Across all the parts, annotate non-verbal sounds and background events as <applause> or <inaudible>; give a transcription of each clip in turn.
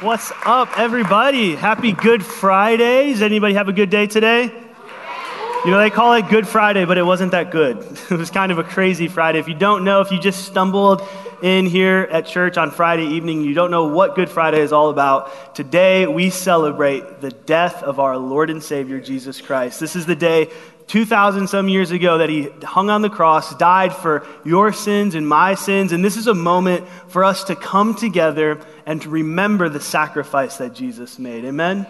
What's up, everybody? Happy Good Friday. Does anybody have a good day today? You know, they call it Good Friday, but it wasn't that good. <laughs> It was kind of a crazy Friday. If you don't know, if you just stumbled in here at church on Friday evening, you don't know what Good Friday is all about. Today, we celebrate the death of our Lord and Savior, Jesus Christ. This is the day 2,000 some years ago that he hung on the cross, died for your sins and my sins. And this is a moment for us to come together and to remember the sacrifice that Jesus made. Amen?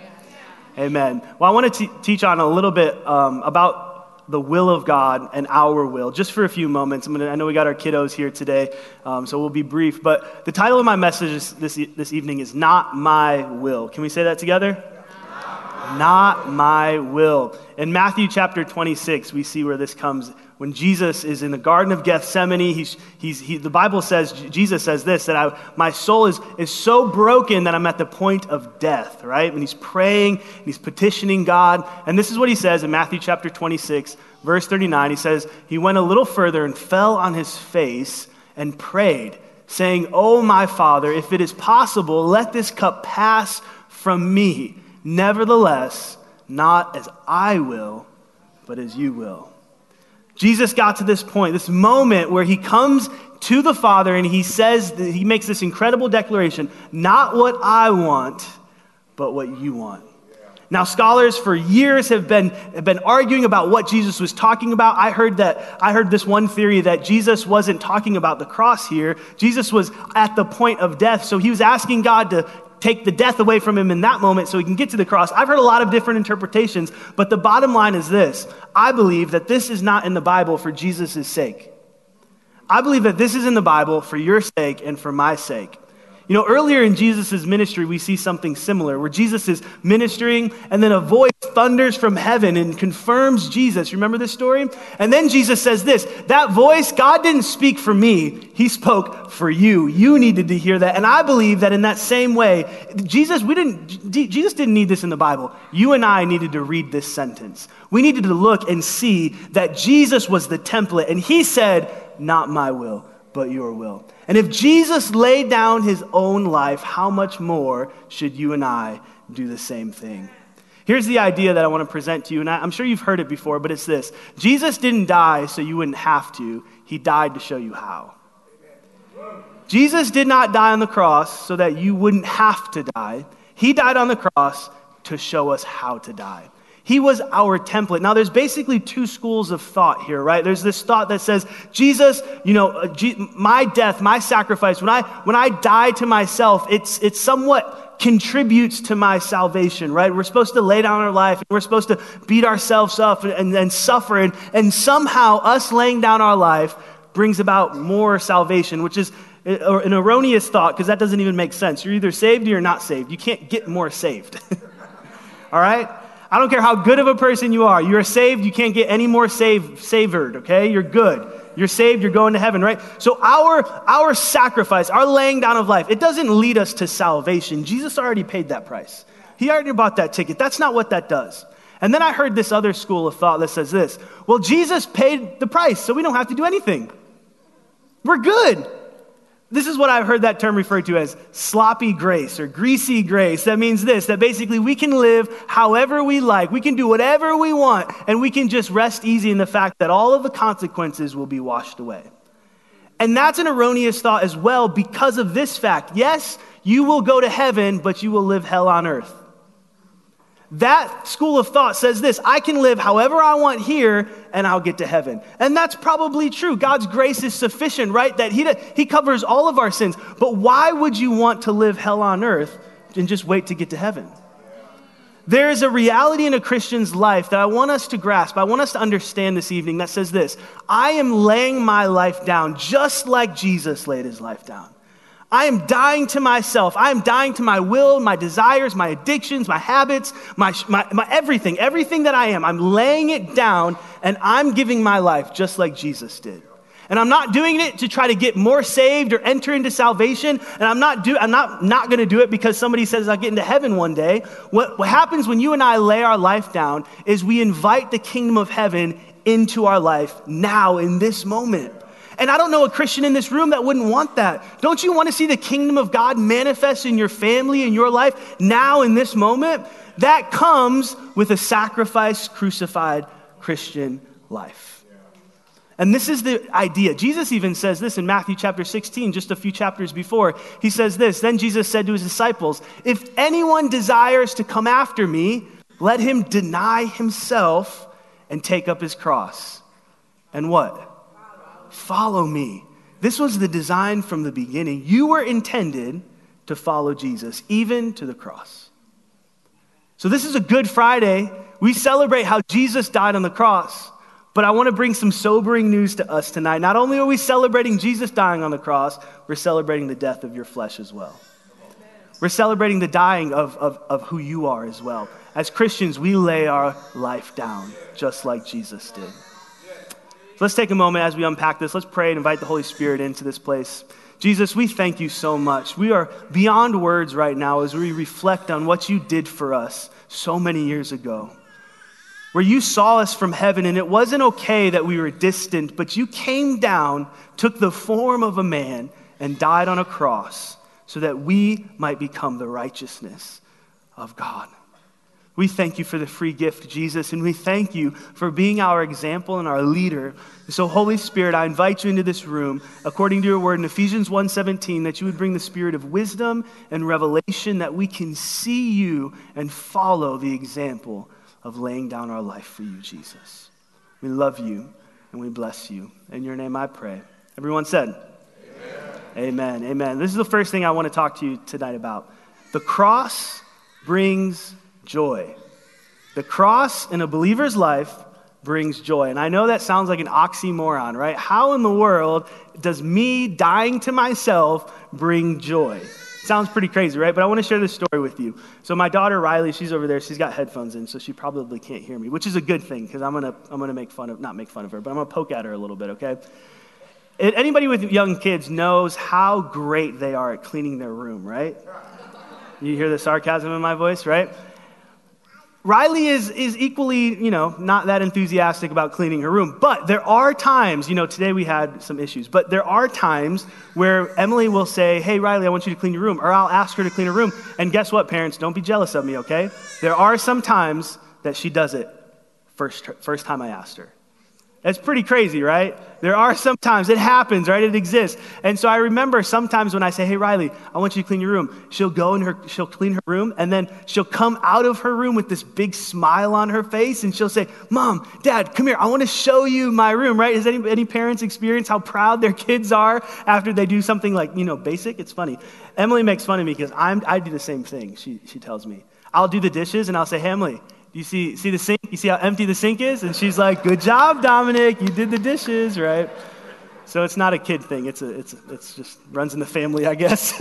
Amen. Well, I want to t- teach on a little bit um, about the will of God and our will, just for a few moments. I'm gonna, I know we got our kiddos here today, um, so we'll be brief. But the title of my message this, this evening is Not My Will. Can we say that together? not my will. In Matthew chapter 26, we see where this comes. When Jesus is in the Garden of Gethsemane, he's, he's, he, the Bible says, Jesus says this, that I, my soul is, is so broken that I'm at the point of death, right? And he's praying, and he's petitioning God. And this is what he says in Matthew chapter 26, verse 39. He says, He went a little further and fell on his face and prayed, saying, Oh, my Father, if it is possible, let this cup pass from me. Nevertheless, not as I will, but as you will. Jesus got to this point, this moment where he comes to the Father and he says, he makes this incredible declaration not what I want, but what you want. Now, scholars for years have been, have been arguing about what Jesus was talking about. I heard that I heard this one theory that Jesus wasn't talking about the cross here. Jesus was at the point of death, so he was asking God to take the death away from him in that moment so he can get to the cross. I've heard a lot of different interpretations, but the bottom line is this I believe that this is not in the Bible for Jesus' sake. I believe that this is in the Bible for your sake and for my sake. You know, earlier in Jesus' ministry, we see something similar where Jesus is ministering and then a voice thunders from heaven and confirms Jesus. Remember this story? And then Jesus says this that voice, God didn't speak for me, He spoke for you. You needed to hear that. And I believe that in that same way, Jesus, we didn't, Jesus didn't need this in the Bible. You and I needed to read this sentence. We needed to look and see that Jesus was the template and He said, Not my will, but your will. And if Jesus laid down his own life, how much more should you and I do the same thing? Here's the idea that I want to present to you, and I'm sure you've heard it before, but it's this Jesus didn't die so you wouldn't have to, he died to show you how. Jesus did not die on the cross so that you wouldn't have to die. He died on the cross to show us how to die. He was our template. Now, there's basically two schools of thought here, right? There's this thought that says, Jesus, you know, uh, my death, my sacrifice, when I, when I die to myself, it's, it's somewhat contributes to my salvation, right? We're supposed to lay down our life and we're supposed to beat ourselves up and, and, and suffer. And, and somehow us laying down our life brings about more salvation, which is uh, an erroneous thought because that doesn't even make sense. You're either saved or you're not saved. You can't get more saved. <laughs> All right? I don't care how good of a person you are. You're saved, you can't get any more saved, savored, okay? You're good. You're saved, you're going to heaven, right? So our our sacrifice, our laying down of life, it doesn't lead us to salvation. Jesus already paid that price. He already bought that ticket. That's not what that does. And then I heard this other school of thought that says this well, Jesus paid the price, so we don't have to do anything. We're good. This is what I've heard that term referred to as sloppy grace or greasy grace. That means this that basically we can live however we like, we can do whatever we want, and we can just rest easy in the fact that all of the consequences will be washed away. And that's an erroneous thought as well because of this fact. Yes, you will go to heaven, but you will live hell on earth. That school of thought says this I can live however I want here and I'll get to heaven. And that's probably true. God's grace is sufficient, right? That he, he covers all of our sins. But why would you want to live hell on earth and just wait to get to heaven? There is a reality in a Christian's life that I want us to grasp, I want us to understand this evening that says this I am laying my life down just like Jesus laid his life down. I am dying to myself. I am dying to my will, my desires, my addictions, my habits, my, my, my, everything, everything that I am. I'm laying it down and I'm giving my life just like Jesus did. And I'm not doing it to try to get more saved or enter into salvation. And I'm not, do, I'm not, not going to do it because somebody says I'll get into heaven one day. What, what happens when you and I lay our life down is we invite the kingdom of heaven into our life now in this moment. And I don't know a Christian in this room that wouldn't want that. Don't you want to see the kingdom of God manifest in your family, in your life, now in this moment? That comes with a sacrificed, crucified Christian life. And this is the idea. Jesus even says this in Matthew chapter 16, just a few chapters before. He says this Then Jesus said to his disciples, If anyone desires to come after me, let him deny himself and take up his cross. And what? Follow me. This was the design from the beginning. You were intended to follow Jesus, even to the cross. So, this is a Good Friday. We celebrate how Jesus died on the cross. But I want to bring some sobering news to us tonight. Not only are we celebrating Jesus dying on the cross, we're celebrating the death of your flesh as well. We're celebrating the dying of, of, of who you are as well. As Christians, we lay our life down just like Jesus did. Let's take a moment as we unpack this. Let's pray and invite the Holy Spirit into this place. Jesus, we thank you so much. We are beyond words right now as we reflect on what you did for us so many years ago where you saw us from heaven, and it wasn't okay that we were distant, but you came down, took the form of a man, and died on a cross so that we might become the righteousness of God. We thank you for the free gift, Jesus, and we thank you for being our example and our leader. So, Holy Spirit, I invite you into this room, according to your word in Ephesians 1:17, that you would bring the spirit of wisdom and revelation that we can see you and follow the example of laying down our life for you, Jesus. We love you and we bless you. In your name I pray. Everyone said, Amen. Amen. Amen. This is the first thing I want to talk to you tonight about. The cross brings joy. The cross in a believer's life brings joy. And I know that sounds like an oxymoron, right? How in the world does me dying to myself bring joy? Sounds pretty crazy, right? But I want to share this story with you. So my daughter Riley, she's over there. She's got headphones in, so she probably can't hear me, which is a good thing because I'm gonna I'm gonna make fun of not make fun of her, but I'm gonna poke at her a little bit, okay? Anybody with young kids knows how great they are at cleaning their room, right? You hear the sarcasm in my voice, right? Riley is, is equally, you know, not that enthusiastic about cleaning her room. But there are times, you know, today we had some issues, but there are times where Emily will say, Hey, Riley, I want you to clean your room. Or I'll ask her to clean her room. And guess what, parents? Don't be jealous of me, okay? There are some times that she does it first, first time I asked her. That's pretty crazy, right? There are sometimes it happens, right? It exists. And so I remember sometimes when I say, Hey, Riley, I want you to clean your room, she'll go in her, she'll clean her room, and then she'll come out of her room with this big smile on her face, and she'll say, Mom, Dad, come here. I want to show you my room, right? Has any, any parents experience how proud their kids are after they do something like, you know, basic? It's funny. Emily makes fun of me because I'm, I do the same thing, she, she tells me. I'll do the dishes, and I'll say, Hey, Emily, you see, see the sink? You see how empty the sink is? And she's like, Good job, Dominic. You did the dishes, right? So it's not a kid thing. It's, a, it's, it's just runs in the family, I guess.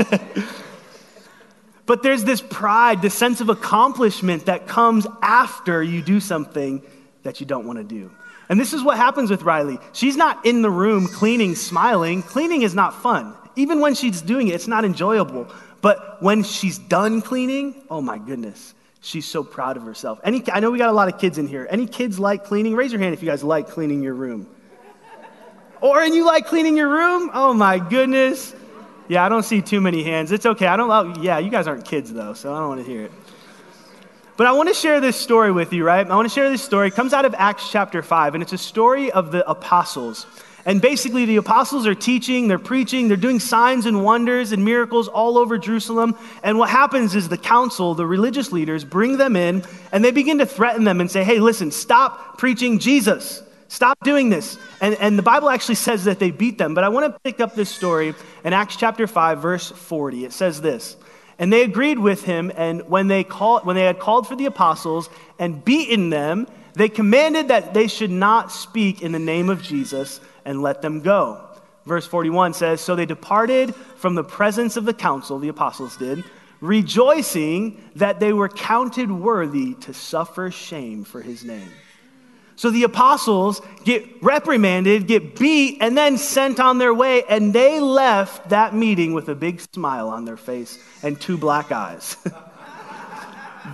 <laughs> but there's this pride, this sense of accomplishment that comes after you do something that you don't want to do. And this is what happens with Riley. She's not in the room cleaning, smiling. Cleaning is not fun. Even when she's doing it, it's not enjoyable. But when she's done cleaning, oh my goodness, She's so proud of herself. Any, I know we got a lot of kids in here. Any kids like cleaning? Raise your hand if you guys like cleaning your room. Or and you like cleaning your room? Oh my goodness. Yeah, I don't see too many hands. It's okay. I don't. Oh, yeah, you guys aren't kids though, so I don't want to hear it. But I want to share this story with you, right? I want to share this story. It comes out of Acts chapter 5, and it's a story of the apostles. And basically, the apostles are teaching, they're preaching, they're doing signs and wonders and miracles all over Jerusalem. And what happens is the council, the religious leaders, bring them in and they begin to threaten them and say, hey, listen, stop preaching Jesus. Stop doing this. And, and the Bible actually says that they beat them. But I want to pick up this story in Acts chapter 5, verse 40. It says this. And they agreed with him, and when they, call, when they had called for the apostles and beaten them, they commanded that they should not speak in the name of Jesus and let them go. Verse 41 says So they departed from the presence of the council, the apostles did, rejoicing that they were counted worthy to suffer shame for his name. So the apostles get reprimanded, get beat, and then sent on their way, and they left that meeting with a big smile on their face and two black eyes. <laughs>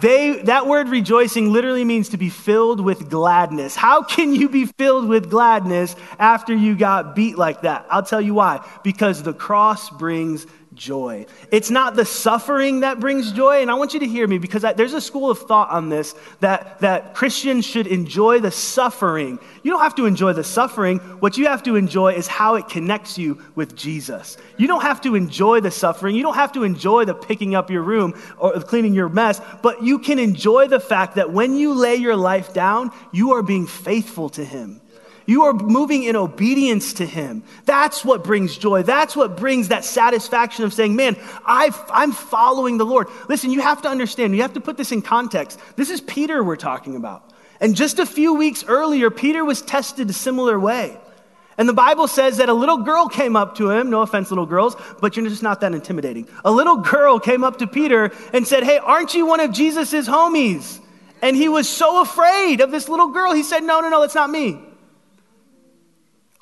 They, that word rejoicing literally means to be filled with gladness. How can you be filled with gladness after you got beat like that? I'll tell you why. Because the cross brings joy. It's not the suffering that brings joy. And I want you to hear me because I, there's a school of thought on this that, that Christians should enjoy the suffering. You don't have to enjoy the suffering. What you have to enjoy is how it connects you with Jesus. You don't have to enjoy the suffering. You don't have to enjoy the picking up your room or cleaning your mess, but you can enjoy the fact that when you lay your life down, you are being faithful to Him. You are moving in obedience to Him. That's what brings joy. That's what brings that satisfaction of saying, man, i am following the Lord. Listen, you have to understand, you have to put this in context. This is Peter we're talking about. And just a few weeks earlier, Peter was tested a similar way. And the Bible says that a little girl came up to him, no offense, little girls, but you're just not that intimidating. A little girl came up to Peter and said, Hey, aren't you one of Jesus's homies? And he was so afraid of this little girl, he said, No, no, no, that's not me.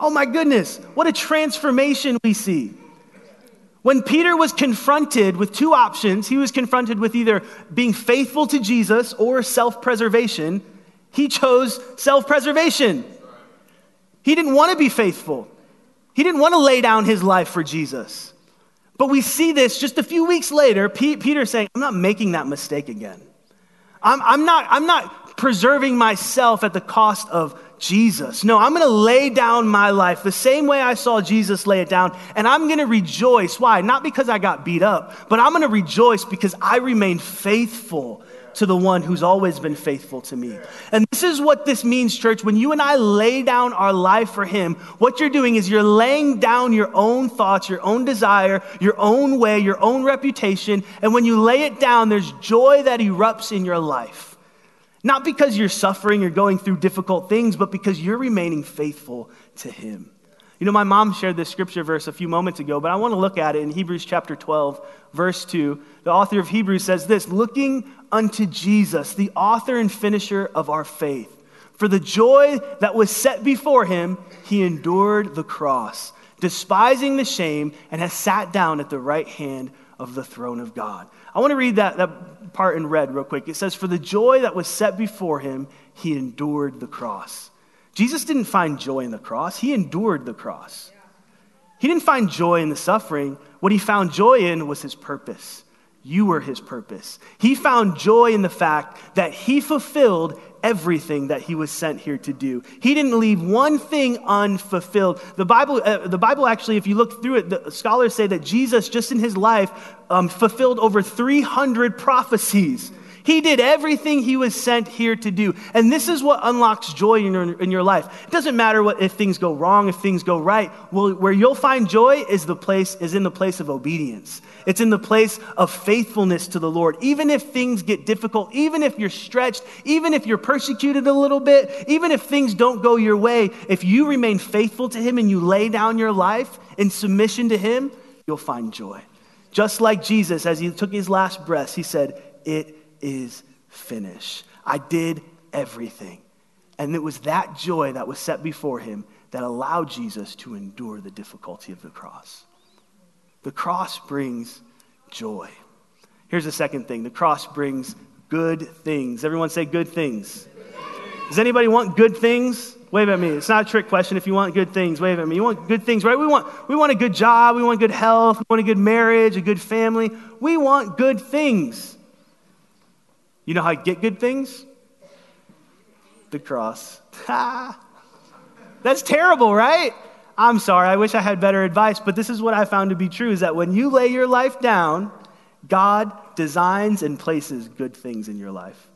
Oh my goodness, what a transformation we see. When Peter was confronted with two options, he was confronted with either being faithful to Jesus or self preservation. He chose self preservation. He didn't want to be faithful, he didn't want to lay down his life for Jesus. But we see this just a few weeks later, Peter saying, I'm not making that mistake again. I'm, I'm, not, I'm not preserving myself at the cost of Jesus. No, I'm going to lay down my life the same way I saw Jesus lay it down, and I'm going to rejoice. Why? Not because I got beat up, but I'm going to rejoice because I remain faithful to the one who's always been faithful to me. And this is what this means, church. When you and I lay down our life for Him, what you're doing is you're laying down your own thoughts, your own desire, your own way, your own reputation. And when you lay it down, there's joy that erupts in your life. Not because you're suffering or going through difficult things, but because you're remaining faithful to Him. You know, my mom shared this scripture verse a few moments ago, but I want to look at it in Hebrews chapter 12, verse 2. The author of Hebrews says this Looking unto Jesus, the author and finisher of our faith. For the joy that was set before him, he endured the cross, despising the shame, and has sat down at the right hand of the throne of God. I want to read that, that part in red real quick. It says, For the joy that was set before him, he endured the cross. Jesus didn't find joy in the cross, he endured the cross. He didn't find joy in the suffering. What he found joy in was his purpose. You were his purpose. He found joy in the fact that he fulfilled everything that he was sent here to do. He didn't leave one thing unfulfilled. The Bible, uh, the Bible actually, if you look through it, the scholars say that Jesus, just in his life, um, fulfilled over 300 prophecies. He did everything he was sent here to do. And this is what unlocks joy in your, in your life. It doesn't matter what, if things go wrong, if things go right. Well, where you'll find joy is the place, is in the place of obedience. It's in the place of faithfulness to the Lord. Even if things get difficult, even if you're stretched, even if you're persecuted a little bit, even if things don't go your way, if you remain faithful to him and you lay down your life in submission to him, you'll find joy. Just like Jesus, as he took his last breath, he said, It is finished. I did everything. And it was that joy that was set before him that allowed Jesus to endure the difficulty of the cross. The cross brings joy. Here's the second thing the cross brings good things. Everyone say good things. Does anybody want good things? Wave at me. It's not a trick question. If you want good things, wave at me. You want good things, right? We want, we want a good job. We want good health. We want a good marriage, a good family. We want good things. You know how you get good things? The cross. <laughs> That's terrible, right? I'm sorry. I wish I had better advice, but this is what I found to be true is that when you lay your life down, God designs and places good things in your life.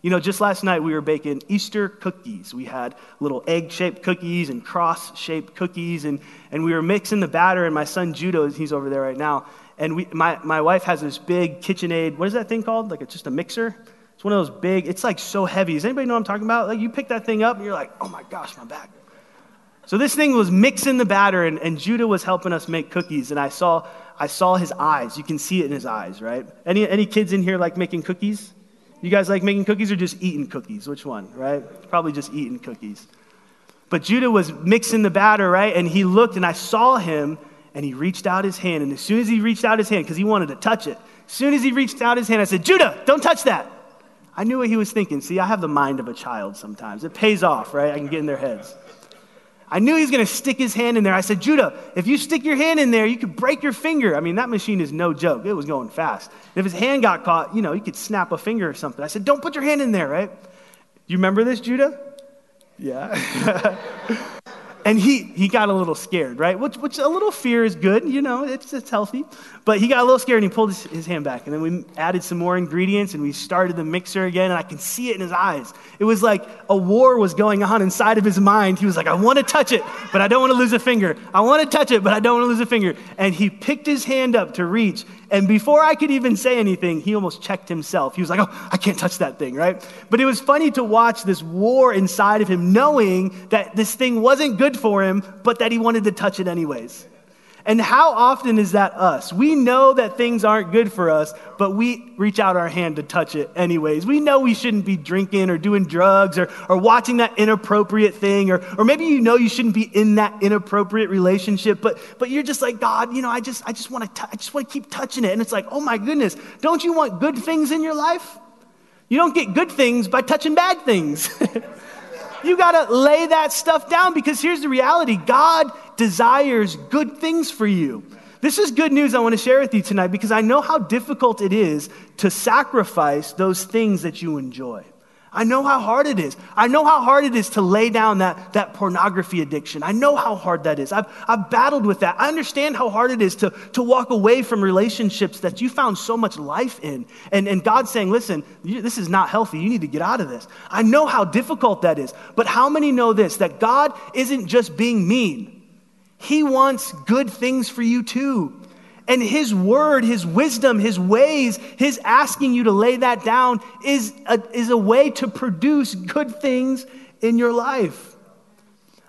You know, just last night we were baking Easter cookies. We had little egg shaped cookies and cross shaped cookies, and, and we were mixing the batter. And my son Judah, he's over there right now, and we, my, my wife has this big KitchenAid, what is that thing called? Like it's just a mixer? It's one of those big, it's like so heavy. Does anybody know what I'm talking about? Like you pick that thing up and you're like, oh my gosh, my back. So this thing was mixing the batter, and, and Judah was helping us make cookies, and I saw, I saw his eyes. You can see it in his eyes, right? Any, any kids in here like making cookies? You guys like making cookies or just eating cookies? Which one, right? Probably just eating cookies. But Judah was mixing the batter, right? And he looked, and I saw him, and he reached out his hand. And as soon as he reached out his hand, because he wanted to touch it, as soon as he reached out his hand, I said, Judah, don't touch that. I knew what he was thinking. See, I have the mind of a child sometimes. It pays off, right? I can get in their heads. I knew he was going to stick his hand in there. I said, Judah, if you stick your hand in there, you could break your finger. I mean, that machine is no joke. It was going fast. And if his hand got caught, you know, you could snap a finger or something. I said, don't put your hand in there, right? You remember this, Judah? Yeah. <laughs> and he, he got a little scared, right? Which, which a little fear is good, you know, it's, it's healthy. But he got a little scared and he pulled his, his hand back. And then we added some more ingredients and we started the mixer again. And I can see it in his eyes. It was like a war was going on inside of his mind. He was like, I want to touch it, but I don't want to lose a finger. I want to touch it, but I don't want to lose a finger. And he picked his hand up to reach. And before I could even say anything, he almost checked himself. He was like, Oh, I can't touch that thing, right? But it was funny to watch this war inside of him, knowing that this thing wasn't good for him, but that he wanted to touch it anyways. And how often is that us? We know that things aren't good for us, but we reach out our hand to touch it anyways. We know we shouldn't be drinking or doing drugs or, or watching that inappropriate thing, or, or maybe you know you shouldn't be in that inappropriate relationship, but, but you're just like, God, you know, I just, I just want to, I just want to keep touching it. And it's like, oh my goodness, don't you want good things in your life? You don't get good things by touching bad things. <laughs> you got to lay that stuff down because here's the reality God desires good things for you. This is good news I want to share with you tonight because I know how difficult it is to sacrifice those things that you enjoy. I know how hard it is. I know how hard it is to lay down that, that pornography addiction. I know how hard that is. I've, I've battled with that. I understand how hard it is to, to walk away from relationships that you found so much life in. And, and God's saying, listen, you, this is not healthy. You need to get out of this. I know how difficult that is. But how many know this? That God isn't just being mean. He wants good things for you too. And His word, His wisdom, His ways, His asking you to lay that down is a, is a way to produce good things in your life.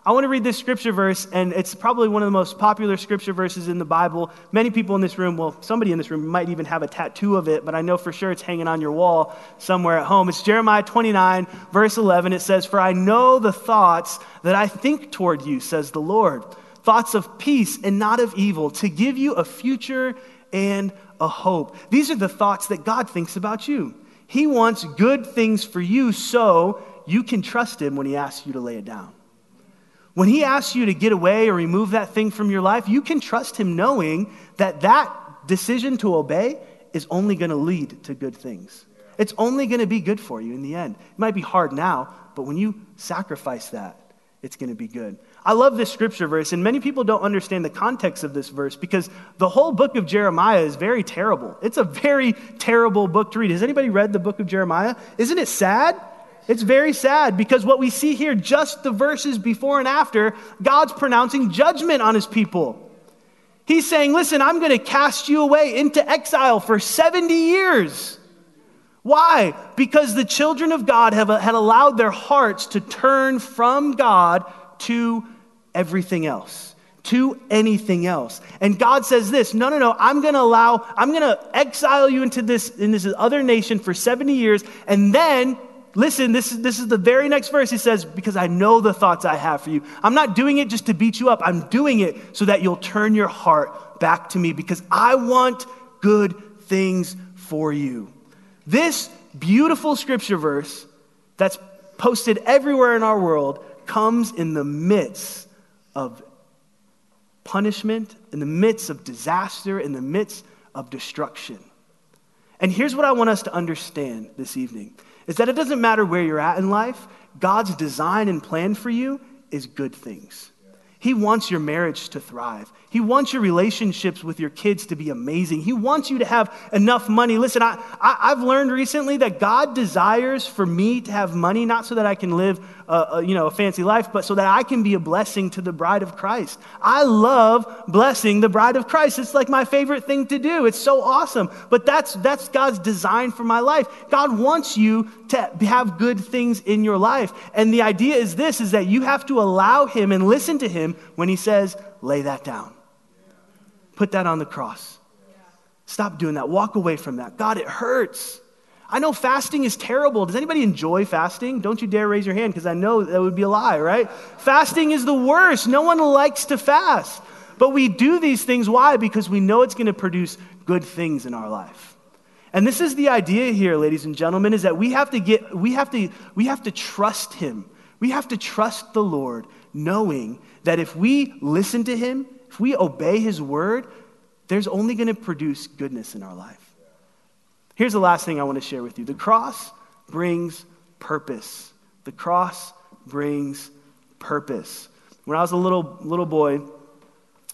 I want to read this scripture verse, and it's probably one of the most popular scripture verses in the Bible. Many people in this room, well, somebody in this room might even have a tattoo of it, but I know for sure it's hanging on your wall somewhere at home. It's Jeremiah 29, verse 11. It says, For I know the thoughts that I think toward you, says the Lord thoughts of peace and not of evil, to give you a future and a hope. These are the thoughts that God thinks about you. He wants good things for you so you can trust Him when He asks you to lay it down. When He asks you to get away or remove that thing from your life, you can trust Him knowing that that decision to obey is only going to lead to good things. It's only going to be good for you in the end. It might be hard now, but when you sacrifice that, it's going to be good. I love this scripture verse, and many people don't understand the context of this verse because the whole book of Jeremiah is very terrible. It's a very terrible book to read. Has anybody read the book of Jeremiah? Isn't it sad? It's very sad because what we see here, just the verses before and after, God's pronouncing judgment on his people. He's saying, Listen, I'm going to cast you away into exile for 70 years. Why? Because the children of God have had allowed their hearts to turn from God to everything else, to anything else. And God says this no, no, no, I'm going to allow, I'm going to exile you into this, in this other nation for 70 years. And then, listen, this is, this is the very next verse. He says, Because I know the thoughts I have for you. I'm not doing it just to beat you up, I'm doing it so that you'll turn your heart back to me because I want good things for you. This beautiful scripture verse that's posted everywhere in our world comes in the midst of punishment, in the midst of disaster, in the midst of destruction. And here's what I want us to understand this evening is that it doesn't matter where you're at in life, God's design and plan for you is good things. He wants your marriage to thrive. He wants your relationships with your kids to be amazing. He wants you to have enough money. Listen, I, I, have learned recently that God desires for me to have money, not so that I can live a, you know, a fancy life, but so that I can be a blessing to the bride of Christ. I love blessing the bride of Christ. It's like my favorite thing to do. It's so awesome. But that's, that's God's design for my life. God wants you to have good things in your life. And the idea is this, is that you have to allow him and listen to him when he says, lay that down. Put that on the cross. Stop doing that. Walk away from that. God, it hurts. I know fasting is terrible. Does anybody enjoy fasting? Don't you dare raise your hand because I know that would be a lie, right? Fasting is the worst. No one likes to fast. But we do these things. Why? Because we know it's going to produce good things in our life. And this is the idea here, ladies and gentlemen, is that we have to get, we have to, we have to trust him. We have to trust the Lord, knowing that if we listen to him, if we obey his word, there's only going to produce goodness in our life. Here's the last thing I want to share with you the cross brings purpose. The cross brings purpose. When I was a little, little boy,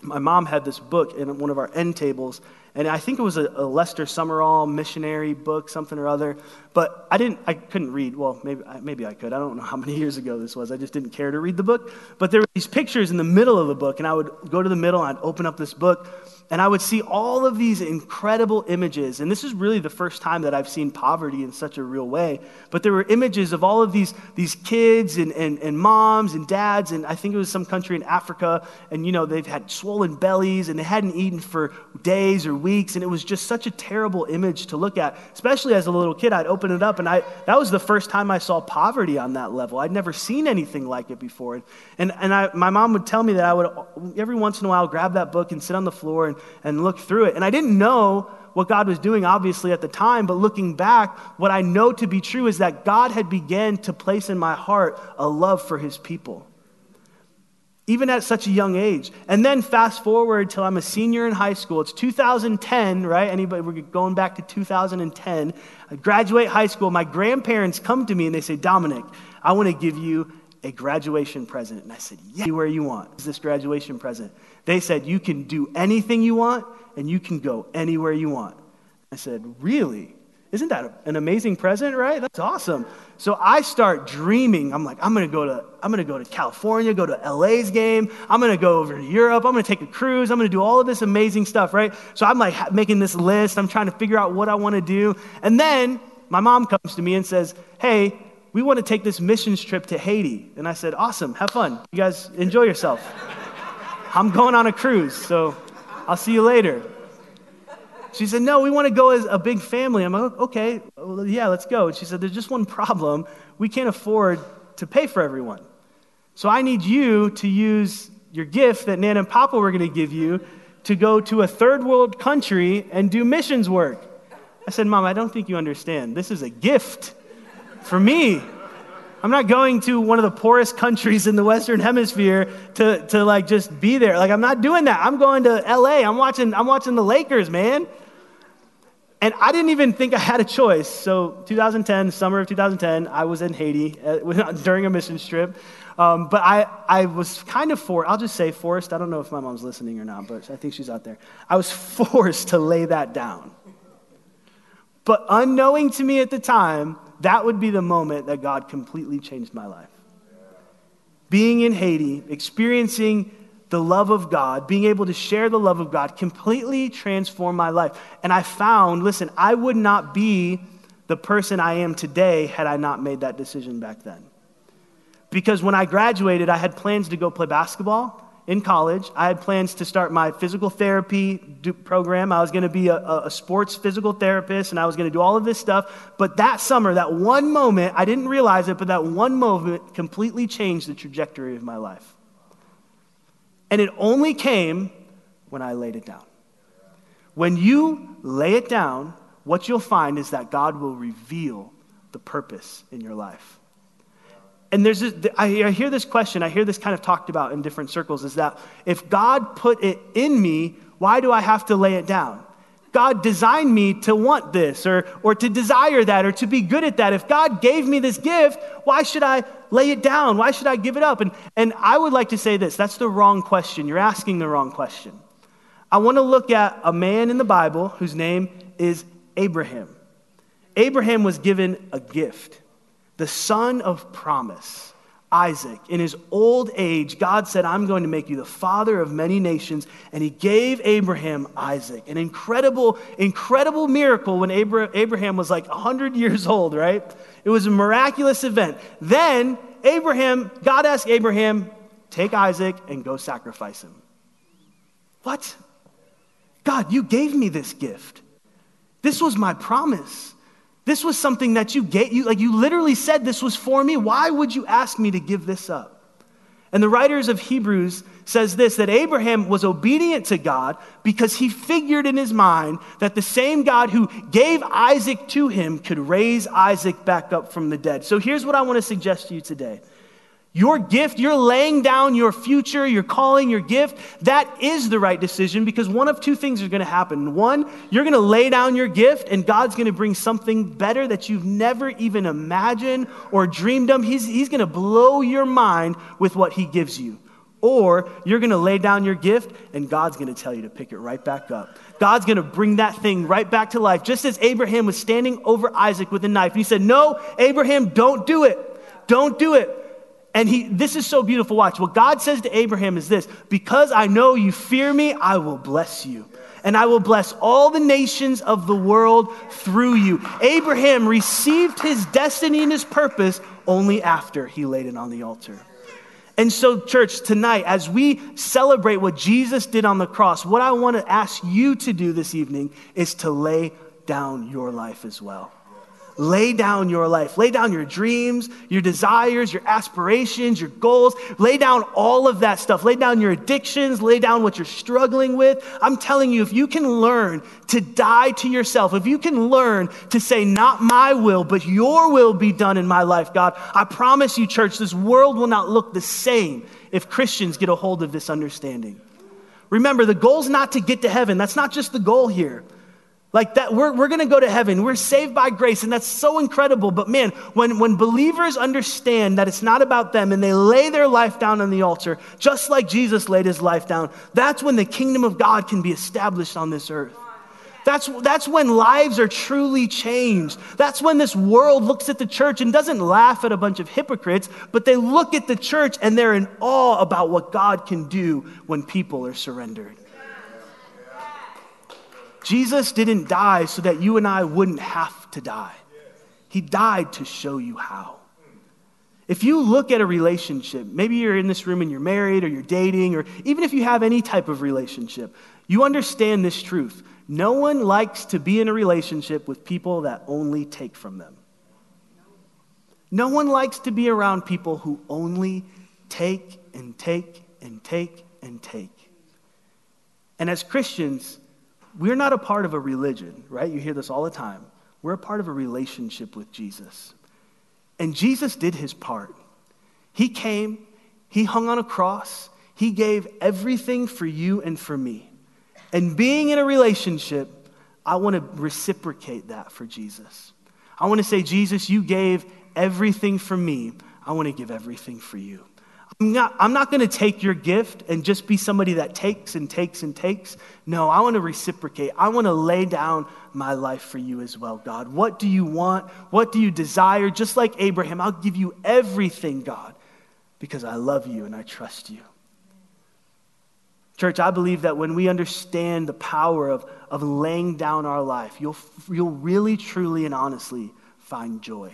my mom had this book in one of our end tables, and I think it was a, a, Lester Sumrall missionary book, something or other. But I didn't, I couldn't read. Well, maybe, maybe I could. I don't know how many <laughs> years ago this was. I just didn't care to read the book. But there were these pictures in the middle of the book, and I would go to the middle and I'd open up this book, and I would see all of these incredible images. And this is really the first time that I've seen poverty in such a real way. But there were images of all of these, these kids and, and, and moms and dads, and I think it was some country in Africa, and you know, they've had swollen bellies and they hadn't eaten for days or weeks. And it was just such a terrible image to look at, especially as a little kid. I'd open it up, and I, that was the first time I saw poverty on that level. I'd never seen anything like it before. And, and I, my mom would tell me that I would, every once in a while, grab that book and sit on the floor and and, and look through it. And I didn't know what God was doing, obviously, at the time, but looking back, what I know to be true is that God had began to place in my heart a love for his people. Even at such a young age. And then fast forward till I'm a senior in high school. It's 2010, right? Anybody, we're going back to 2010. I graduate high school. My grandparents come to me and they say, Dominic, I want to give you a graduation present. And I said, Yeah, where you want is this graduation present. They said, You can do anything you want and you can go anywhere you want. I said, Really? Isn't that an amazing present, right? That's awesome. So I start dreaming. I'm like, I'm gonna go to, I'm gonna go to California, go to LA's game. I'm gonna go over to Europe. I'm gonna take a cruise. I'm gonna do all of this amazing stuff, right? So I'm like making this list. I'm trying to figure out what I want to do. And then my mom comes to me and says, Hey, we want to take this missions trip to Haiti. And I said, Awesome, have fun. You guys enjoy yourself. <laughs> I'm going on a cruise, so I'll see you later. She said, No, we want to go as a big family. I'm like, Okay, well, yeah, let's go. And she said, There's just one problem. We can't afford to pay for everyone. So I need you to use your gift that Nan and Papa were going to give you to go to a third world country and do missions work. I said, Mom, I don't think you understand. This is a gift for me. I'm not going to one of the poorest <laughs> countries in the Western Hemisphere to, to like just be there. Like I'm not doing that. I'm going to LA. I'm watching, I'm watching the Lakers, man. And I didn't even think I had a choice. So 2010, summer of 2010, I was in Haiti uh, <laughs> during a mission trip. Um, but I, I was kind of forced, I'll just say forced. I don't know if my mom's listening or not, but I think she's out there. I was forced to lay that down. But unknowing to me at the time, that would be the moment that God completely changed my life. Being in Haiti, experiencing the love of God, being able to share the love of God, completely transformed my life. And I found, listen, I would not be the person I am today had I not made that decision back then. Because when I graduated, I had plans to go play basketball in college. I had plans to start my physical therapy program. I was going to be a, a, sports physical therapist and I was going to do all of this stuff. But that summer, that one moment, I didn't realize it, but that one moment completely changed the trajectory of my life. And it only came when I laid it down. When you lay it down, what you'll find is that God will reveal the purpose in your life. And there's I hear this question, I hear this kind of talked about in different circles is that if God put it in me, why do I have to lay it down? God designed me to want this or, or to desire that or to be good at that. If God gave me this gift, why should I lay it down? Why should I give it up? And, and I would like to say this that's the wrong question. You're asking the wrong question. I want to look at a man in the Bible whose name is Abraham. Abraham was given a gift the son of promise, Isaac. In his old age, God said, I'm going to make you the father of many nations. And he gave Abraham Isaac. An incredible, incredible miracle when Abraham was like 100 years old, right? It was a miraculous event. Then Abraham, God asked Abraham, take Isaac and go sacrifice him. What? God, you gave me this gift. This was my promise. This was something that you gave, you, like you literally said this was for me. Why would you ask me to give this up? And the writers of Hebrews says this that Abraham was obedient to God because he figured in his mind that the same God who gave Isaac to him could raise Isaac back up from the dead. So here's what I want to suggest to you today. Your gift, you're laying down your future, your calling, your gift, that is the right decision because one of two things is going to happen. One, you're going to lay down your gift and God's going to bring something better that you've never even imagined or dreamed of. He's, he's going to blow your mind with what He gives you. Or you're going to lay down your gift and God's going to tell you to pick it right back up. God's going to bring that thing right back to life. Just as Abraham was standing over Isaac with a knife. And he said, No, Abraham, don't do it. Don't do it. And he, this is so beautiful. Watch. What God says to Abraham is this Because I know you fear me, I will bless you. And I will bless all the nations of the world through you. Abraham received his destiny and his purpose only after he laid it on the altar. And so, church, tonight, as we celebrate what Jesus did on the cross, what I want to ask you to do this evening is to lay down your life as well. Lay down your life. Lay down your dreams, your desires, your aspirations, your goals. Lay down all of that stuff. Lay down your addictions. Lay down what you're struggling with. I'm telling you, if you can learn to die to yourself, if you can learn to say, Not my will, but your will be done in my life, God, I promise you, church, this world will not look the same if Christians get a hold of this understanding. Remember, the goal is not to get to heaven. That's not just the goal here. Like that, we're, we're gonna go to heaven. We're saved by grace, and that's so incredible. But man, when, when believers understand that it's not about them and they lay their life down on the altar, just like Jesus laid his life down, that's when the kingdom of God can be established on this earth. That's, that's when lives are truly changed. That's when this world looks at the church and doesn't laugh at a bunch of hypocrites, but they look at the church and they're in awe about what God can do when people are surrendered. Jesus didn't die so that you and I wouldn't have to die. He died to show you how. If you look at a relationship, maybe you're in this room and you're married or you're dating, or even if you have any type of relationship, you understand this truth. No one likes to be in a relationship with people that only take from them. No one likes to be around people who only take and take and take and take. And as Christians, we're not a part of a religion, right? You hear this all the time. We're a part of a relationship with Jesus. And Jesus did his part. He came, he hung on a cross, he gave everything for you and for me. And being in a relationship, I want to reciprocate that for Jesus. I want to say, Jesus, you gave everything for me. I want to give everything for you. I'm not, I'm not going to take your gift and just be somebody that takes and takes and takes. No, I want to reciprocate. I want to lay down my life for you as well, God. What do you want? What do you desire? Just like Abraham, I'll give you everything, God, because I love you and I trust you. Church, I believe that when we understand the power of, of laying down our life, you'll, you'll really, truly, and honestly find joy.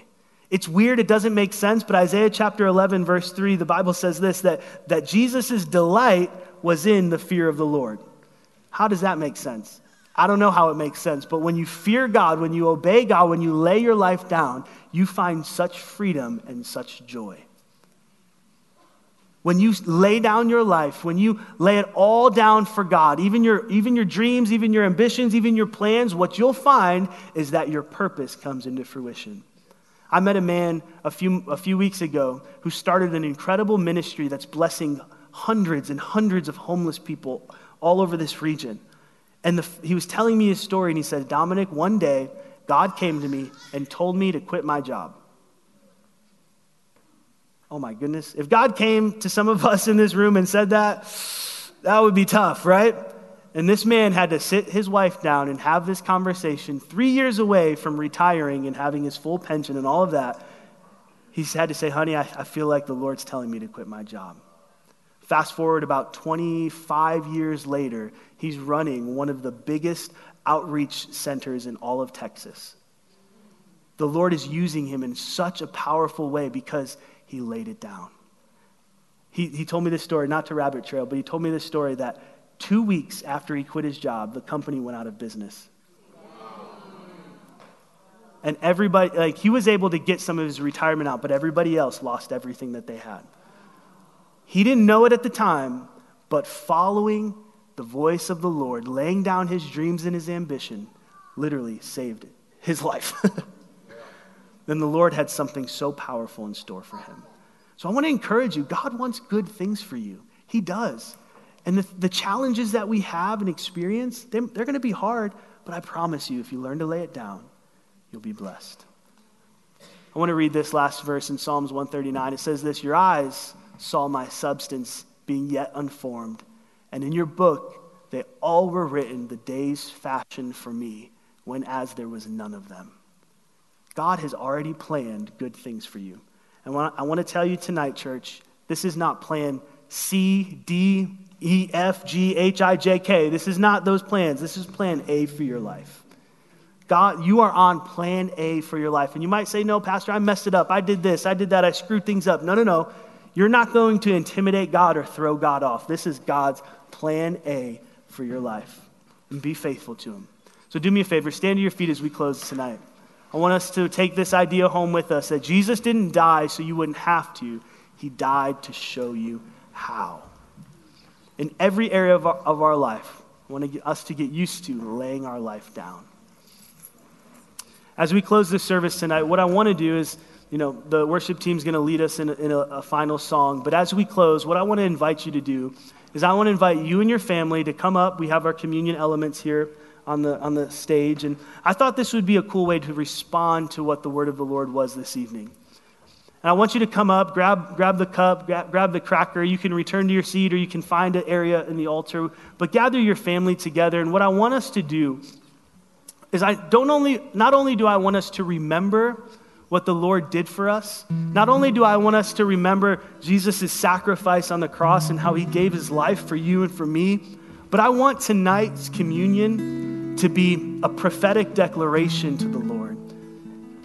It's weird, it doesn't make sense, but Isaiah chapter 11, verse 3, the Bible says this that, that Jesus' delight was in the fear of the Lord. How does that make sense? I don't know how it makes sense, but when you fear God, when you obey God, when you lay your life down, you find such freedom and such joy. When you lay down your life, when you lay it all down for God, even your, even your dreams, even your ambitions, even your plans, what you'll find is that your purpose comes into fruition. I met a man a few, a few weeks ago who started an incredible ministry that's blessing hundreds and hundreds of homeless people all over this region. And the, he was telling me his story, and he said, Dominic, one day God came to me and told me to quit my job. Oh my goodness. If God came to some of us in this room and said that, that would be tough, right? And this man had to sit his wife down and have this conversation three years away from retiring and having his full pension and all of that. He had to say, Honey, I, I feel like the Lord's telling me to quit my job. Fast forward about 25 years later, he's running one of the biggest outreach centers in all of Texas. The Lord is using him in such a powerful way because he laid it down. He, he told me this story, not to rabbit trail, but he told me this story that Two weeks after he quit his job, the company went out of business. And everybody, like, he was able to get some of his retirement out, but everybody else lost everything that they had. He didn't know it at the time, but following the voice of the Lord, laying down his dreams and his ambition, literally saved his <laughs> life. then the Lord had something so powerful in store for him. So I want to encourage you God wants good things for you. He does. And the, the challenges that we have and experience, they're, they're going to be hard, but I promise you, if you learn to lay it down, you'll be blessed. I want to read this last verse in Psalms 139. It says this Your eyes saw my substance being yet unformed, and in your book they all were written, the days fashioned for me, when as there was none of them. God has already planned good things for you. And I want to tell you tonight, church, this is not plan C, D, E, F, G, H, I, J, K. This is not those plans. This is plan A for your life. God, you are on plan A for your life. And you might say, no, Pastor, I messed it up. I did this, I did that, I screwed things up. No, no, no. You're not going to intimidate God or throw God off. This is God's plan A for your life. And be faithful to Him. So do me a favor, stand to your feet as we close tonight. I want us to take this idea home with us that Jesus didn't die so you wouldn't have to, He died to show you how in every area of our, of our life. I want to get us to get used to laying our life down. As we close this service tonight, what I want to do is, you know, the worship team is going to lead us in, a, in a, a final song. But as we close, what I want to invite you to do is I want to invite you and your family to come up. We have our communion elements here on the, on the stage. And I thought this would be a cool way to respond to what the word of the Lord was this evening. And I want you to come up, grab, grab the cup, grab, grab the cracker. You can return to your seat or you can find an area in the altar. But gather your family together. And what I want us to do is I don't only, not only do I want us to remember what the Lord did for us, not only do I want us to remember Jesus' sacrifice on the cross and how he gave his life for you and for me, but I want tonight's communion to be a prophetic declaration to the Lord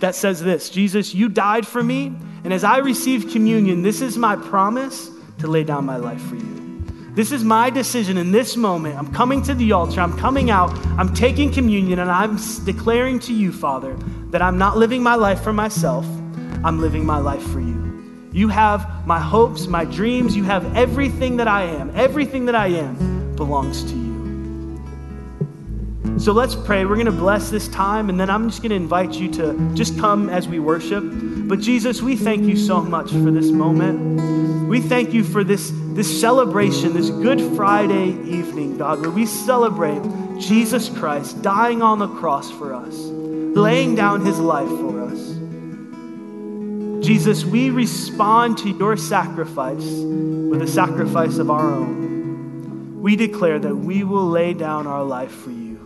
that says this Jesus, you died for me and as I receive communion, this is my promise to lay down my life for you. This is my decision in this moment. I'm coming to the altar, I'm coming out, I'm taking communion, and I'm declaring to you, Father, that I'm not living my life for myself, I'm living my life for you. You have my hopes, my dreams, you have everything that I am. Everything that I am belongs to you. So let's pray. We're going to bless this time, and then I'm just going to invite you to just come as we worship. But Jesus, we thank you so much for this moment. We thank you for this, this celebration, this Good Friday evening, God, where we celebrate Jesus Christ dying on the cross for us, laying down his life for us. Jesus, we respond to your sacrifice with a sacrifice of our own. We declare that we will lay down our life for you.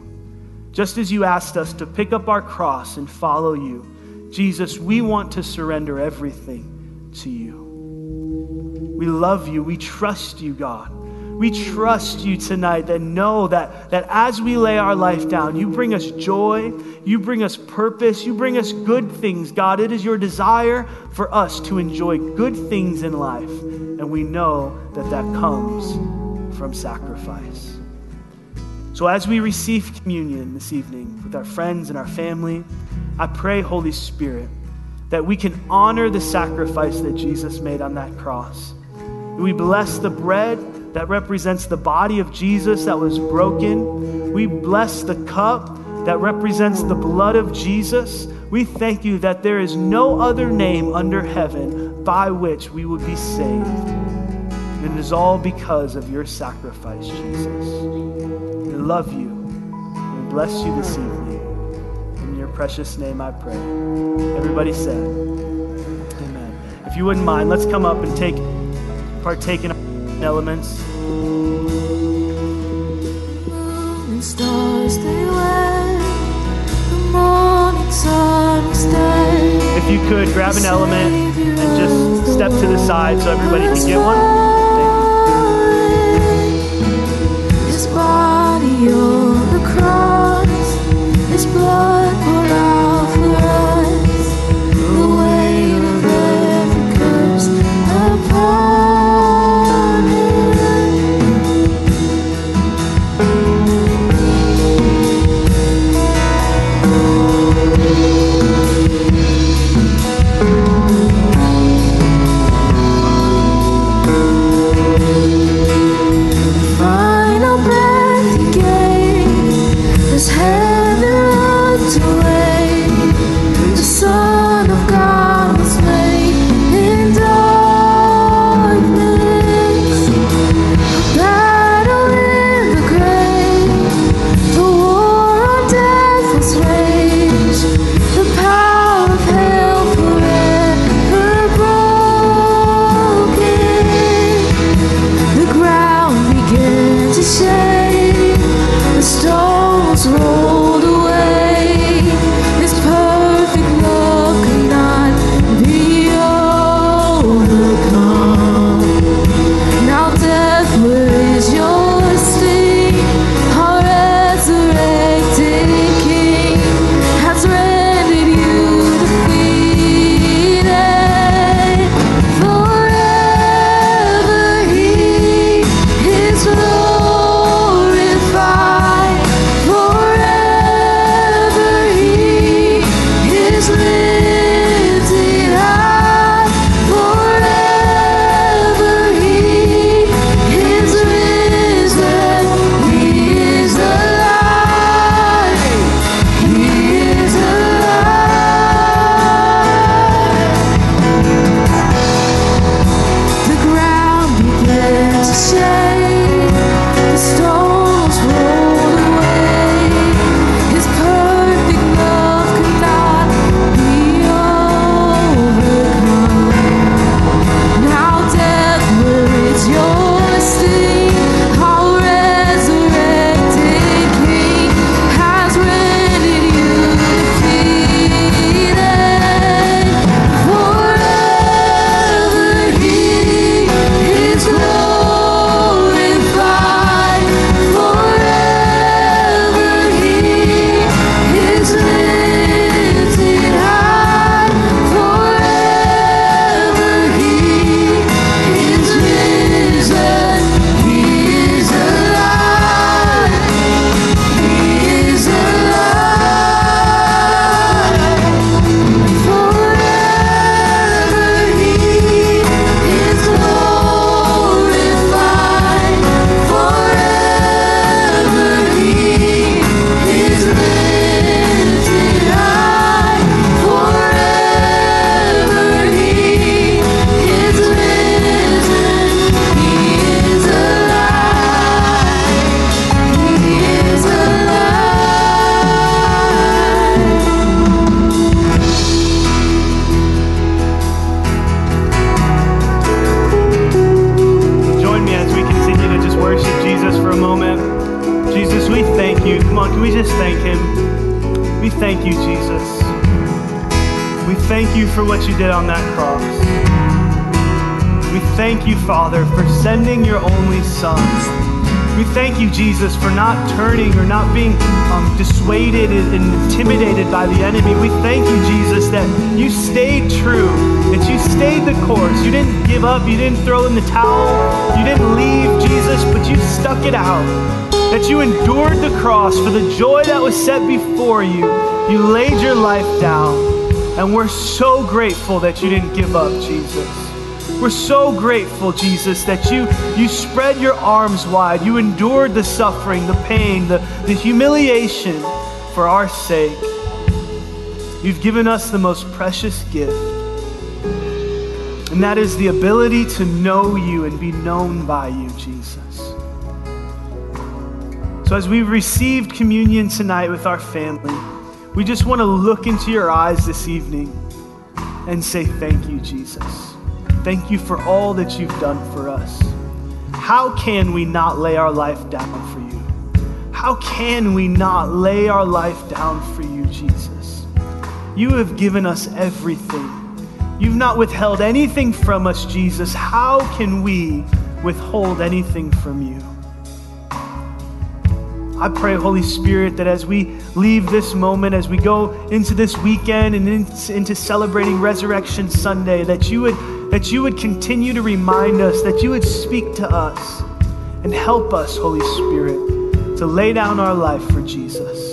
Just as you asked us to pick up our cross and follow you, Jesus, we want to surrender everything to you. We love you. We trust you, God. We trust you tonight that know that, that as we lay our life down, you bring us joy, you bring us purpose, you bring us good things, God. It is your desire for us to enjoy good things in life. And we know that that comes from sacrifice. So, as we receive communion this evening with our friends and our family, I pray, Holy Spirit, that we can honor the sacrifice that Jesus made on that cross. We bless the bread that represents the body of Jesus that was broken. We bless the cup that represents the blood of Jesus. We thank you that there is no other name under heaven by which we would be saved. And it is all because of your sacrifice, Jesus We love you. We bless you this evening. Precious name I pray. Everybody said, Amen. If you wouldn't mind, let's come up and take partake in elements. Stars they the morning sun If you could grab an element and just step to the side so everybody can get one. Sẽ Come on, can we just thank Him? We thank you, Jesus. We thank you for what you did on that cross. We thank you, Father, for sending your only Son. We thank you, Jesus, for not turning or not being um, dissuaded and intimidated by the enemy. We thank you, Jesus, that you stayed true, that you stayed the course. You didn't give up, you didn't throw in the towel, you didn't leave, Jesus, but you stuck it out. That you endured the cross for the joy that was set before you. You laid your life down. And we're so grateful that you didn't give up, Jesus. We're so grateful, Jesus, that you, you spread your arms wide. You endured the suffering, the pain, the, the humiliation for our sake. You've given us the most precious gift, and that is the ability to know you and be known by you, Jesus. So, as we received communion tonight with our family, we just want to look into your eyes this evening and say, Thank you, Jesus. Thank you for all that you've done for us. How can we not lay our life down for you? How can we not lay our life down for you, Jesus? You have given us everything. You've not withheld anything from us, Jesus. How can we withhold anything from you? I pray, Holy Spirit, that as we leave this moment, as we go into this weekend and into celebrating Resurrection Sunday, that you would that you would continue to remind us, that you would speak to us and help us, Holy Spirit, to lay down our life for Jesus.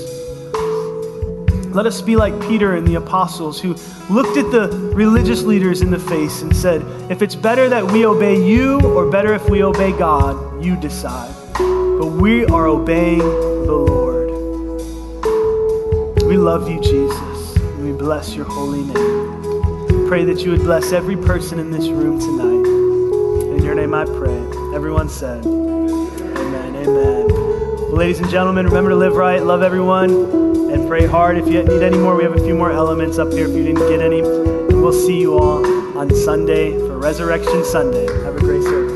Let us be like Peter and the apostles who looked at the religious leaders in the face and said, If it's better that we obey you or better if we obey God, you decide but we are obeying the Lord. We love you, Jesus, and we bless your holy name. We pray that you would bless every person in this room tonight. In your name I pray. Everyone said, Amen, amen. Well, ladies and gentlemen, remember to live right, love everyone, and pray hard. If you need any more, we have a few more elements up here if you didn't get any. And we'll see you all on Sunday for Resurrection Sunday. Have a great service.